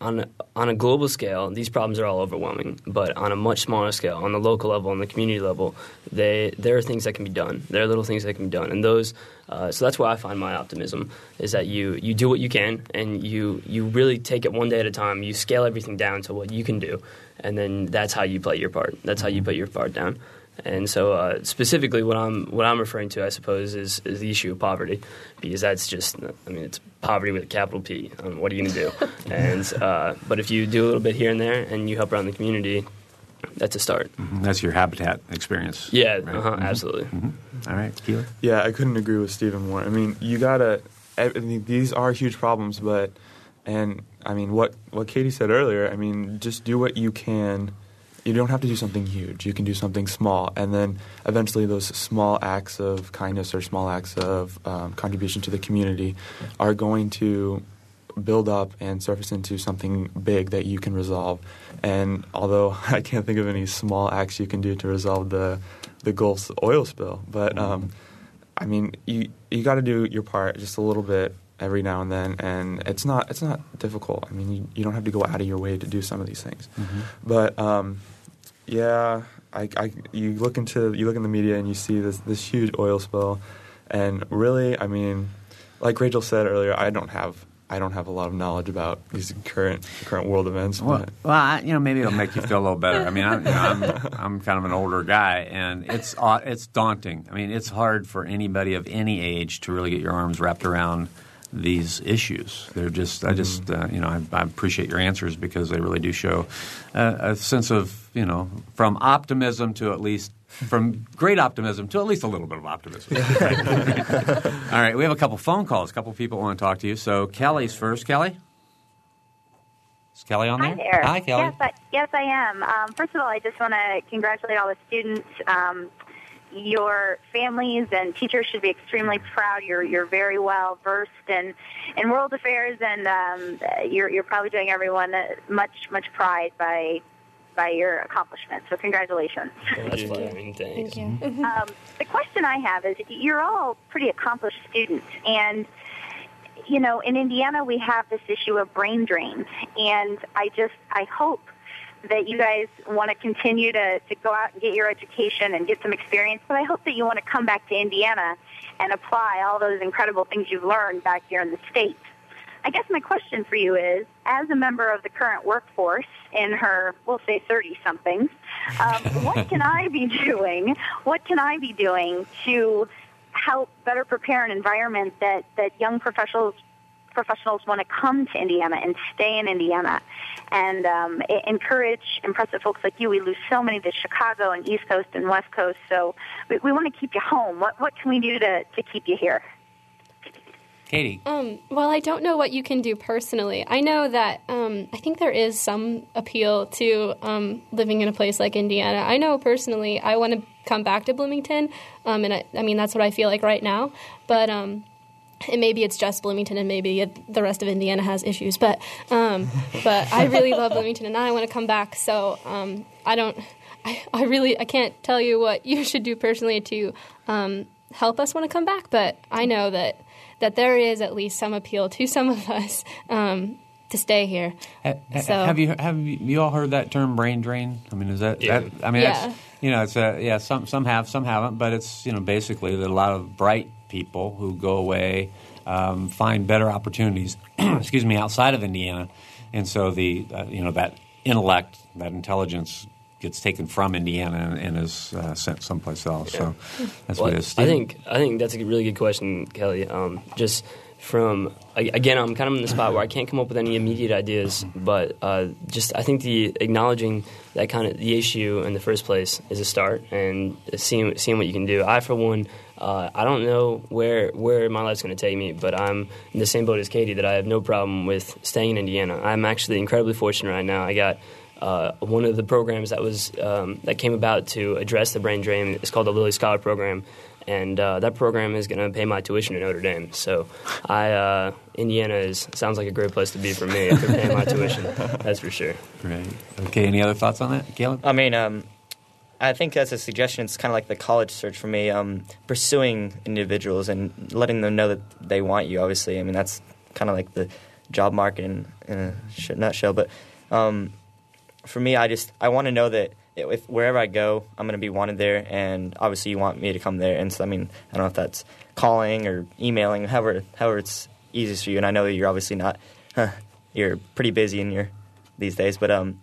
on a, on a global scale, these problems are all overwhelming. But on a much smaller scale, on the local level, on the community level, they there are things that can be done. There are little things that can be done, and those. Uh, so that's where I find my optimism is that you you do what you can, and you you really take it one day at a time. You scale everything down to what you can do, and then that's how you play your part. That's how you put your part down. And so, uh, specifically, what I'm what I'm referring to, I suppose, is, is the issue of poverty, because that's just, I mean, it's poverty with a capital P. Um, what are you going to do? [laughs] and uh, but if you do a little bit here and there, and you help around the community, that's a start. Mm-hmm. That's your habitat experience. Yeah, right? uh-huh, Mhm. absolutely. Mhm. All right, Keeler. Yeah, I couldn't agree with Stephen more. I mean, you gotta. I mean, these are huge problems, but and I mean, what what Katie said earlier. I mean, just do what you can. You don't have to do something huge. You can do something small, and then eventually, those small acts of kindness or small acts of um, contribution to the community are going to build up and surface into something big that you can resolve. And although [laughs] I can't think of any small acts you can do to resolve the the Gulf's oil spill, but um, I mean, you you got to do your part just a little bit every now and then, and it's not it's not difficult. I mean, you, you don't have to go out of your way to do some of these things, but um, yeah, I, I you look into you look in the media and you see this this huge oil spill, and really, I mean, like Rachel said earlier, I don't have. I don't have a lot of knowledge about these current current world events. Well, but well, I, you know, maybe it'll make you feel a little better. I mean, I'm, you know, I'm, [laughs] I'm kind of an older guy, and it's uh, it's daunting. I mean, it's hard for anybody of any age to really get your arms wrapped around these issues. They're just, I just, uh, you know, I, I appreciate your answers because they really do show uh, a sense of, you know, from optimism to at least. From great optimism to at least a little bit of optimism. [laughs] All right, we have a couple phone calls. A couple people want to talk to you. So Kelly's first. Kelly, is Kelly on there? Hi there. Hi, Kelly. Yes, I, yes, I am. Um, first of all, I just want to congratulate all the students. Um, your families and teachers should be extremely proud. You're you're very well versed in in world affairs, and um, you're you're probably doing everyone uh, much much pride by by your accomplishments. So congratulations. That's flattering. Thanks. um, the question I have is you're all pretty accomplished students, and you know, in Indiana we have this issue of brain drain, and I just I hope that you guys want to continue to, to go out and get your education and get some experience, but I hope that you want to come back to Indiana and apply all those incredible things you've learned back here in the States. I guess my question for you is, as a member of the current workforce in her, we'll say 30 somethings, um, [laughs] what can I be doing? What can I be doing to help better prepare an environment that, that young professionals professionals want to come to Indiana and stay in Indiana and um, encourage impressive folks like you. We lose so many to Chicago and East Coast and West Coast, so we, we want to keep you home. What, what can we do to, to keep you here? Katie. Um, well, I don't know what you can do personally. I know that um, I think there is some appeal to um, living in a place like Indiana. I know personally, I want to come back to Bloomington, um, and I, I mean that's what I feel like right now. But um, and maybe it's just Bloomington, and maybe it, the rest of Indiana has issues. But um, but I really love Bloomington, and I want to come back. So um, I don't. I, I really I can't tell you what you should do personally to um, help us want to come back. But I know that that there is at least some appeal to some of us um, to stay here. Ha- ha- So- have you have you, you all heard that term brain drain? I mean, is that, Yeah. that I mean, Yeah. that's, you know, it's a, yeah. Some some have, some haven't, but it's you know basically that a lot of bright people who go away um, find better opportunities. [clears throat] excuse me, outside of Indiana, and so the uh, you know that intellect, that intelligence gets taken from Indiana and, and is uh, sent someplace else. So that's what Well, it is. I think I think that's a really good question, Kelly. Um, just from again, I'm kind of in the spot where I can't come up with any immediate ideas, but uh, just I think the acknowledging that kind of the issue in the first place is a start, and seeing seeing what you can do. I, for one. Uh, I don't know where where my life's going to take me, but I'm in the same boat as Katie that I have no problem with staying in Indiana. I'm actually incredibly fortunate right now. I got uh, one of the programs that was um, that came about to address the brain drain is called the Lilly Scholar Program, and uh, that program is going to pay my tuition at Notre Dame. So, I uh, Indiana is sounds like a great place to be for me if they're paying my tuition. [laughs] That's for sure. Right. Okay. Any other thoughts on that, Caleb? I mean, um, I think as a suggestion, it's kind of like the college search for me. Um, pursuing individuals and letting them know that they want you. Obviously, I mean that's kind of like the job market in, in a nutshell. But um, for me, I just I want to know that if wherever I go, I'm going to be wanted there, and obviously you want me to come there. And so, I mean, I don't know if that's calling or emailing, however, however it's easiest for you. And I know you're obviously not, huh, you're pretty busy in your these days, but um,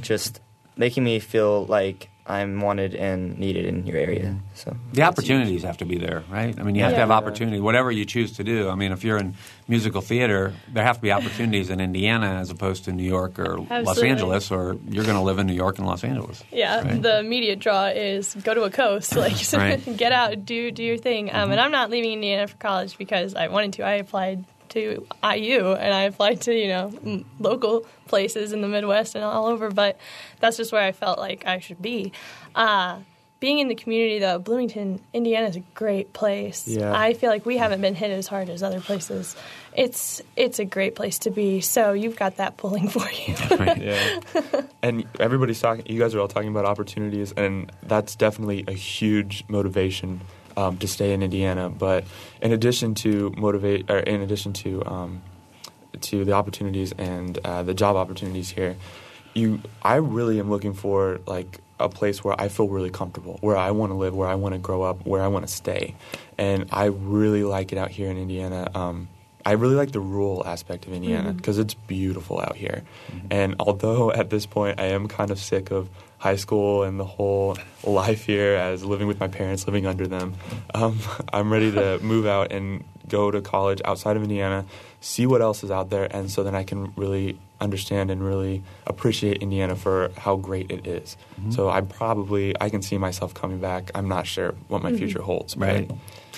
just making me feel like I'm wanted and needed in your area. So The opportunities have to be there, right? I mean, you have to have opportunity, whatever you choose to do. I mean, if you're in musical theater, there have to be opportunities in Indiana as opposed to New York or Los Angeles, or you're going to live in New York and Los Angeles. Yeah, Right. the immediate draw is go to a coast, [laughs] like Right. Mm-hmm. [laughs] get out, do do your thing. Um, And I'm not leaving Indiana for college because I wanted to. I applied to IU and I applied to you know local places in the Midwest and all over, but that's just where I felt like I should be. Uh, being in the community though, Bloomington, Indiana is a great place. Yeah. I feel like we haven't been hit as hard as other places. It's it's a great place to be. So you've got that pulling [laughs] for you. Yeah. [laughs] and everybody's talking, you guys are all talking about opportunities, and that's definitely a huge motivation um, to stay in Indiana. But in addition to motivate, or in addition to um, to the opportunities and uh, the job opportunities here, you, I really am looking for like a place where I feel really comfortable, where I want to live, where I want to grow up, where I want to stay, and I really like it out here in Indiana. Um, I really like the rural aspect of Indiana because it's beautiful out here. And although [laughs] at this point I am kind of sick of high school and the whole life here as living with my parents, living under them, um, [laughs] I'm ready to [laughs] move out and go to college outside of Indiana, see what else is out there, and so then I can really understand and really appreciate Indiana for how great it is. So I probably I can see myself coming back. I'm not sure what my future holds, but Right.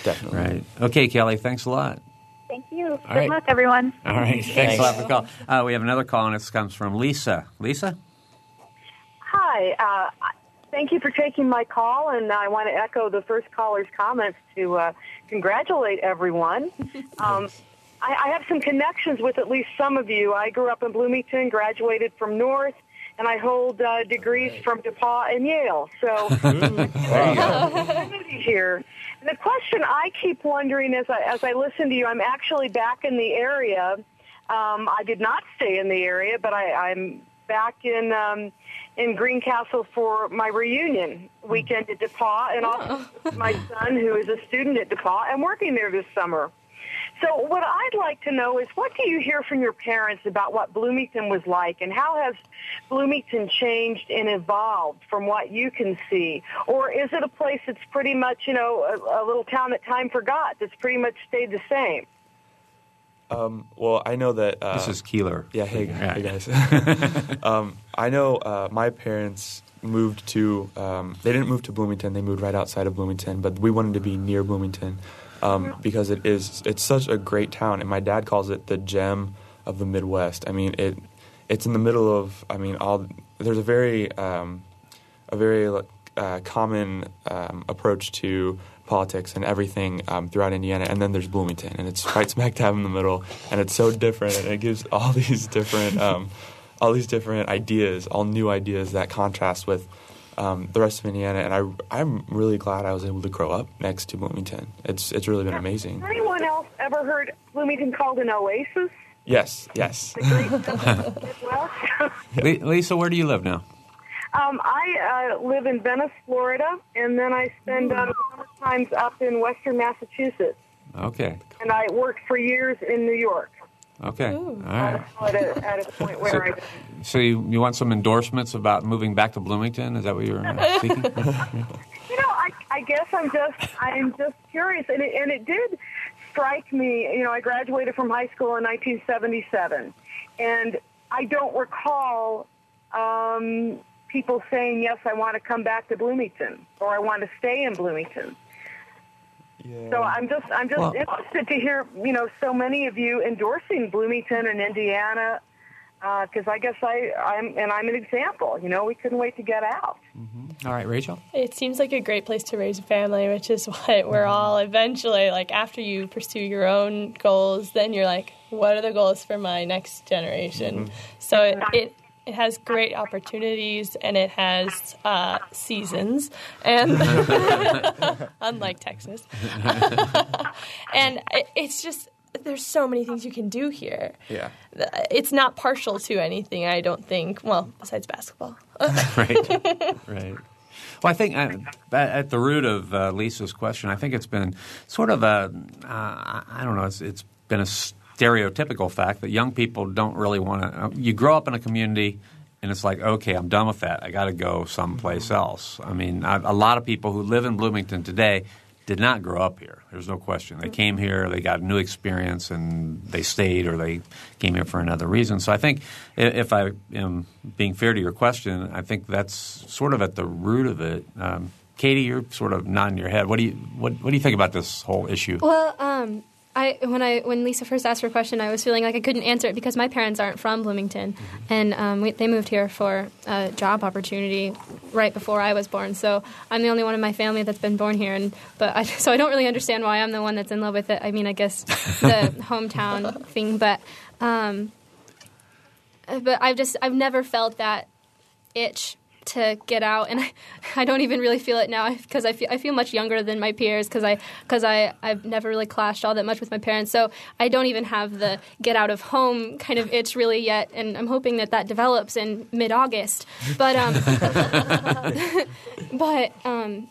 definitely. Right. Okay, Kelly, thanks a lot. Thank you. Good right. luck, everyone. All right. Thanks, a lot for the call. Uh, we have another call, and this comes from Lisa. Lisa? Hi. Uh, thank you for taking my call, and I want to echo the first caller's comments to uh, congratulate everyone. [laughs] Um, I, I have some connections with at least some of you. I grew up in Bloomington, graduated from North, and I hold uh, degrees from DePauw and Yale. So [laughs] opportunity here. And the question I keep wondering as I, as I listen to you, I'm actually back in the area. Um, I did not stay in the area, but I, I'm back in um, in Greencastle for my reunion weekend at DePauw, and also oh. my son, who is a student at DePauw, and working there this summer. So, what I'd like to know is what do you hear from your parents about what Bloomington was like, and how has Bloomington changed and evolved from what you can see? Or is it a place that's pretty much, you know, a, a little town that time forgot, that's pretty much stayed the same? Um, well, I know that uh, This is Keeler. Yeah, hey, Yeah. hey guys. [laughs] um, I know uh, my parents moved to. Um, they didn't move to Bloomington. They moved right outside of Bloomington, but we wanted to be near Bloomington um, because it is. It's such a great town, and my dad calls it the gem of the Midwest. I mean, it. It's in the middle of. I mean, all. There's a very, um, a very uh, common um, approach to politics and everything um, throughout Indiana, and then there's Bloomington, and it's right smack dab in the middle, and it's so different, and it gives all [laughs] these different, um, all these different ideas, all new ideas that contrast with um, the rest of Indiana, and I, I'm really glad I was able to grow up next to Bloomington. It's it's really been amazing. Has anyone else ever heard Bloomington called an oasis? Yes, yes. [laughs] Lisa, where do you live now? Um, I uh, live in Venice, Florida, and then I spend um, summer times up in Western Massachusetts. Okay. And I worked for years in New York. Okay. All right. At a, [laughs] at a point where I So you, you want some endorsements about moving back to Bloomington? Is that what you're [laughs] uh, seeking? You know, I, I guess I'm just I'm just curious, and it, and it did strike me. You know, I graduated from high school in 1977, and I don't recall um, people saying, "Yes, I want to come back to Bloomington," or "I want to stay in Bloomington." So I'm just I'm just Well- interested to hear you know so many of you endorsing Bloomington and Indiana uh, because I guess I I'm and I'm an example. You know, we couldn't wait to get out. Mm-hmm. All right, Rachel. It seems like a great place to raise a family, which is [laughs] what we're mm-hmm. all eventually like. After you pursue your own goals, then you're like, what are the goals for my next generation? Mm-hmm. So it, it it has great opportunities and it has uh, seasons, and [laughs] unlike Texas, [laughs] and it, it's just there's so many things you can do here. Yeah. It's not partial to anything, I don't think. Well, besides basketball. [laughs] right. Right. Well, I think uh, at at the root of uh, Lisa's question, I think it's been sort of a, uh, I don't know, it's, it's been a stereotypical fact that young people don't really want to. Uh, you grow up in a community and it's like, okay, I'm done with that. I got to go someplace else. I mean, I, a lot of people who live in Bloomington today did not grow up here. There's no question. They came here, they got a new experience, and they stayed or they came here for another reason. So I think if I am being fair to your question, I think that's sort of at the root of it. Um, Katie, you're sort of nodding your head. What do you what, what do you think about this whole issue? Well, um, I when I when Lisa first asked a question, I was feeling like I couldn't answer it because my parents aren't from Bloomington, mm-hmm. and um, we, they moved here for a job opportunity right before I was born. So I'm the only one in my family that's been born here, and but I, [laughs] so I don't really understand why I'm the one that's in love with it. I mean, I guess the [laughs] hometown thing, but um, but I've just I've never felt that itch to get out, and I, [laughs] I don't even really feel it now because I feel I feel much younger than my peers because I because I I've never really clashed all that much with my parents, so I don't even have the get out of home kind of itch really yet, and I'm hoping that that develops in mid August. But um, [laughs] but um,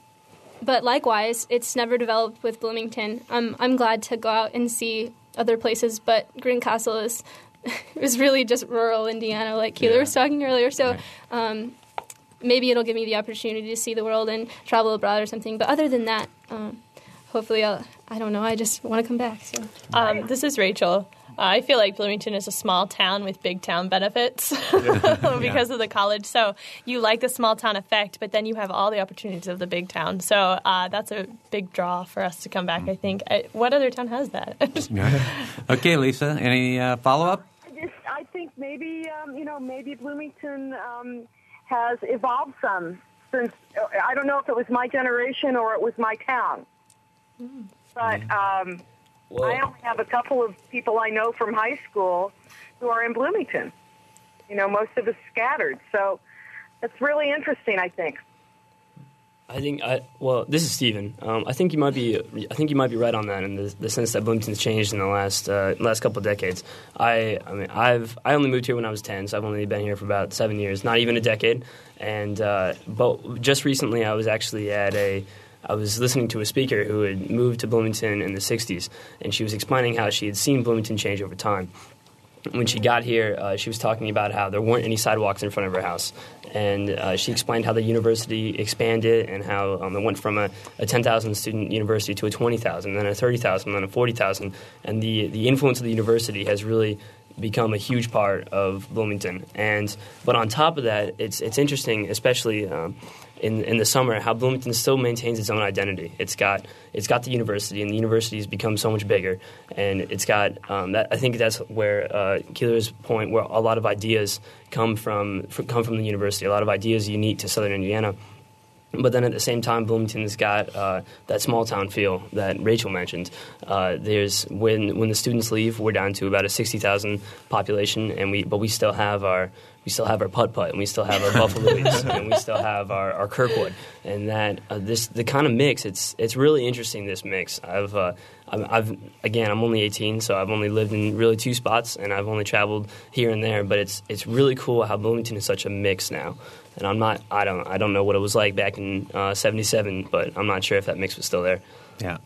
but likewise, it's never developed with Bloomington. I'm I'm glad to go out and see other places, but Greencastle is [laughs] is really just rural Indiana, like Keeler yeah. was talking earlier. So right. um, maybe it'll give me the opportunity to see the world and travel abroad or something. But other than that, um, hopefully, I'll, I don't know. I just want to come back. So, um, this is Rachel. Uh, I feel like Bloomington is a small town with big town benefits [laughs] [laughs] because yeah. of the college. So you like the small town effect, but then you have all the opportunities of the big town. So uh, that's a big draw for us to come back. I think. I, what other town has that? [laughs] okay, Lisa. Any uh, follow up? I I think maybe um, you know maybe Bloomington. Um, has evolved some since I don't know if it was my generation or it was my town. Mm. But um, I only have a couple of people I know from high school who are in Bloomington. You know, most of us scattered. So it's really interesting, I think. I think I well, this is Stephen. Um, I think you might be I think you might be right on that in the, the sense that Bloomington's changed in the last uh, last couple of decades. I I mean I've I only moved here when I was ten, so I've only been here for about seven years, not even a decade. And uh, but just recently, I was actually at a I was listening to a speaker who had moved to Bloomington in the '60s, and she was explaining how she had seen Bloomington change over time when she got here, uh, she was talking about how there weren't any sidewalks in front of her house. And uh, she explained how the university expanded and how um, it went from a, a 10,000 student university to a 20,000, then a 30,000, then a 40,000. And the, the influence of the university has really become a huge part of Bloomington. And but on top of that, it's it's interesting, especially um, in in the summer, how Bloomington still maintains its own identity. It's got it's got the university, and the university has become so much bigger, and it's got um, that. I think that's where uh, Keeler's point, where a lot of ideas come from, come from the university. A lot of ideas unique to Southern Indiana. But then at the same time, Bloomington's got uh, that small town feel that Rachel mentioned. Uh, there's when when the students leave, we're down to about a sixty thousand population, and we but we still have our we still have our putt putt, and we still have our [laughs] Buffaloes, and we still have our, our Kirkwood, and that uh, this the kind of mix. It's it's really interesting. This mix. I've uh, I've again I'm only 18, so I've only lived in really two spots, and I've only traveled here and there. But it's it's really cool how Bloomington is such a mix now. And I'm not I don't I don't know what it was like back in '77, uh, but I'm not sure if that mix was still there. Yeah.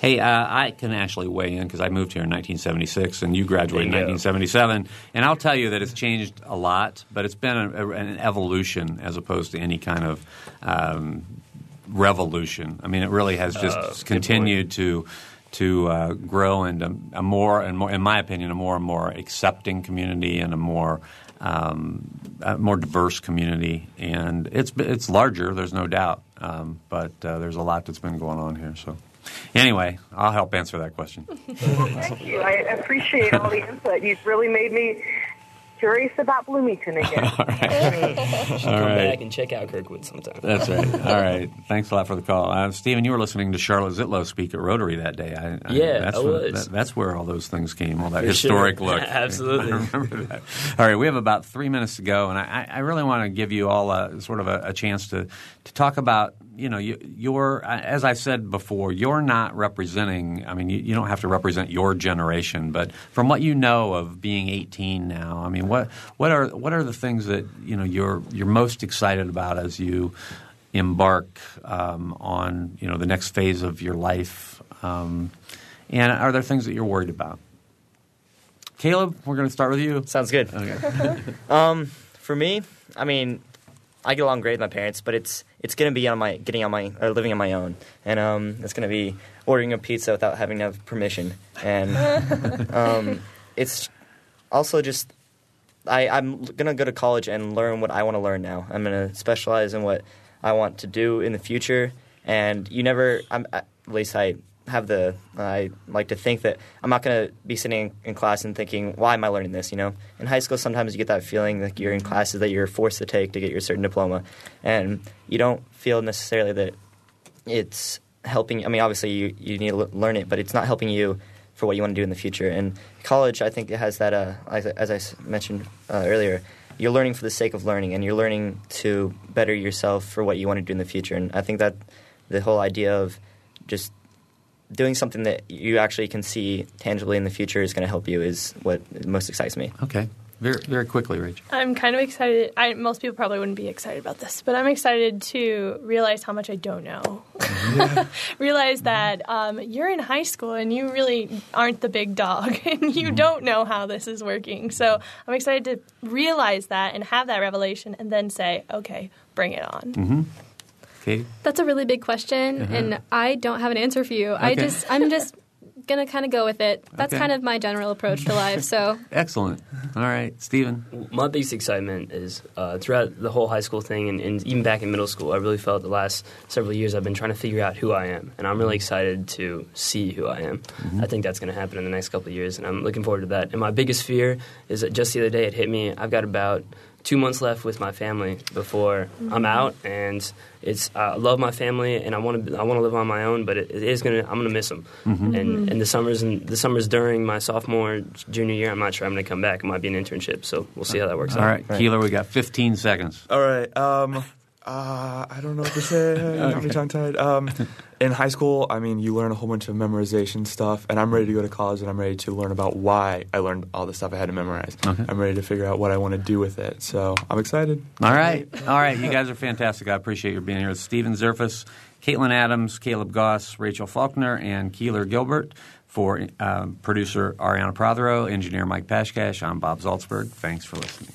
Hey, uh, I can actually weigh in because I moved here in 1976 and you graduated in 1977. And I'll tell you that it's changed a lot, but it's been a, a, an evolution as opposed to any kind of um, revolution. I mean, it really has just uh, continued to to uh, grow into a more and more, in my opinion, a more and more accepting community and a more um, a more diverse community, and it's it's larger. There's no doubt, um, but uh, there's a lot that's been going on here. So. Anyway, I'll help answer that question. [laughs] thank you. I appreciate all the input. You've really made me curious about Bloomington [laughs] again. all right. Come right. back and check out Kirkwood sometime. That's right. [laughs] All right. Thanks a lot for the call. Uh, Stephen, you were listening to Charlotte Zietlow speak at Rotary that day. I, I, yeah, that's I was. That, that's where all those things came, all that for historic sure. [laughs] look. Absolutely. I remember that. All right. We have about three minutes to go, and I, I really want to give you all a, sort of a, a chance to, to talk about you know, you, you're as I said before, you're not representing. I mean, you, you, don't have to represent your generation, but from what you know of being 18 now, I mean, what what are what are the things that you know you're you're most excited about as you embark um, on you know the next phase of your life, um, and are there things that you're worried about? Caleb, we're going to start with you. Sounds good. Okay. [laughs] um, For me, I mean, I get along great with my parents, but it's it's gonna be on my getting on my or living on my own, and um, it's gonna be ordering a pizza without having to have permission, and [laughs] um, it's also just I, I'm gonna go to college and learn what I want to learn now. I'm gonna specialize in what I want to do in the future, and you never. I'm at least I have the I like to think that I'm not going to be sitting in class and thinking, why am I learning this? You know, in high school sometimes you get that feeling like you're in classes that you're forced to take to get your certain diploma, and you don't feel necessarily that it's helping. I mean, obviously you you need to learn it, but it's not helping you for what you want to do in the future. And college, I think it has that. Uh, as, as I mentioned uh, earlier. You're learning for the sake of learning, and you're learning to better yourself for what you want to do in the future. And I think that the whole idea of just doing something that you actually can see tangibly in the future is going to help you is what most excites me. Okay. Very, very quickly, Rachel. I'm kind of excited. I, most people probably wouldn't be excited about this, but I'm excited to realize how much I don't know. Yeah. [laughs] realize that um, you're in high school and you really aren't the big dog [laughs] and you mm-hmm. don't know how this is working. So I'm excited to realize that and have that revelation and then say, okay, bring it on. Mm-hmm. Katie? That's a really big question, uh-huh. and I don't have an answer for you. Okay. I just, I'm just [laughs] gonna kind of go with it. That's okay. kind of my general approach to life. So [laughs] excellent. All right, Stephen. My biggest excitement is uh, throughout the whole high school thing, and, and, even back in middle school, I really felt the last several years I've been trying to figure out who I am, and I'm really excited to see who I am. Mm-hmm. I think that's going to happen in the next couple of years, and I'm looking forward to that. And my biggest fear is that just the other day it hit me. I've got about two months left with my family before mm-hmm. I'm out, and it's I love my family and I want to I want to live on my own, but it, it is gonna I'm gonna miss them. Mm-hmm. And and the summers and the summers during my sophomore junior year, I'm not sure I'm gonna come back. It might be an internship, so we'll see how that works All out. All right, Keeler, we got 15 seconds. All right. Um, uh, I don't know what to say. [laughs] You got me tongue tied. Um, in high school, I mean, you learn a whole bunch of memorization stuff, and I'm ready to go to college, and I'm ready to learn about why I learned all the stuff I had to memorize. Okay. I'm ready to figure out what I want to do with it. So I'm excited. All right, all right. You guys are fantastic. I appreciate your being here. Stephen Zerfus, Caitlin Adams, Caleb Goss, Rachel Faulkner, and Keeler Gilbert. For um, producer Arianna Prothero, engineer Mike Pashkash, I'm Bob Zaltsberg. Thanks for listening.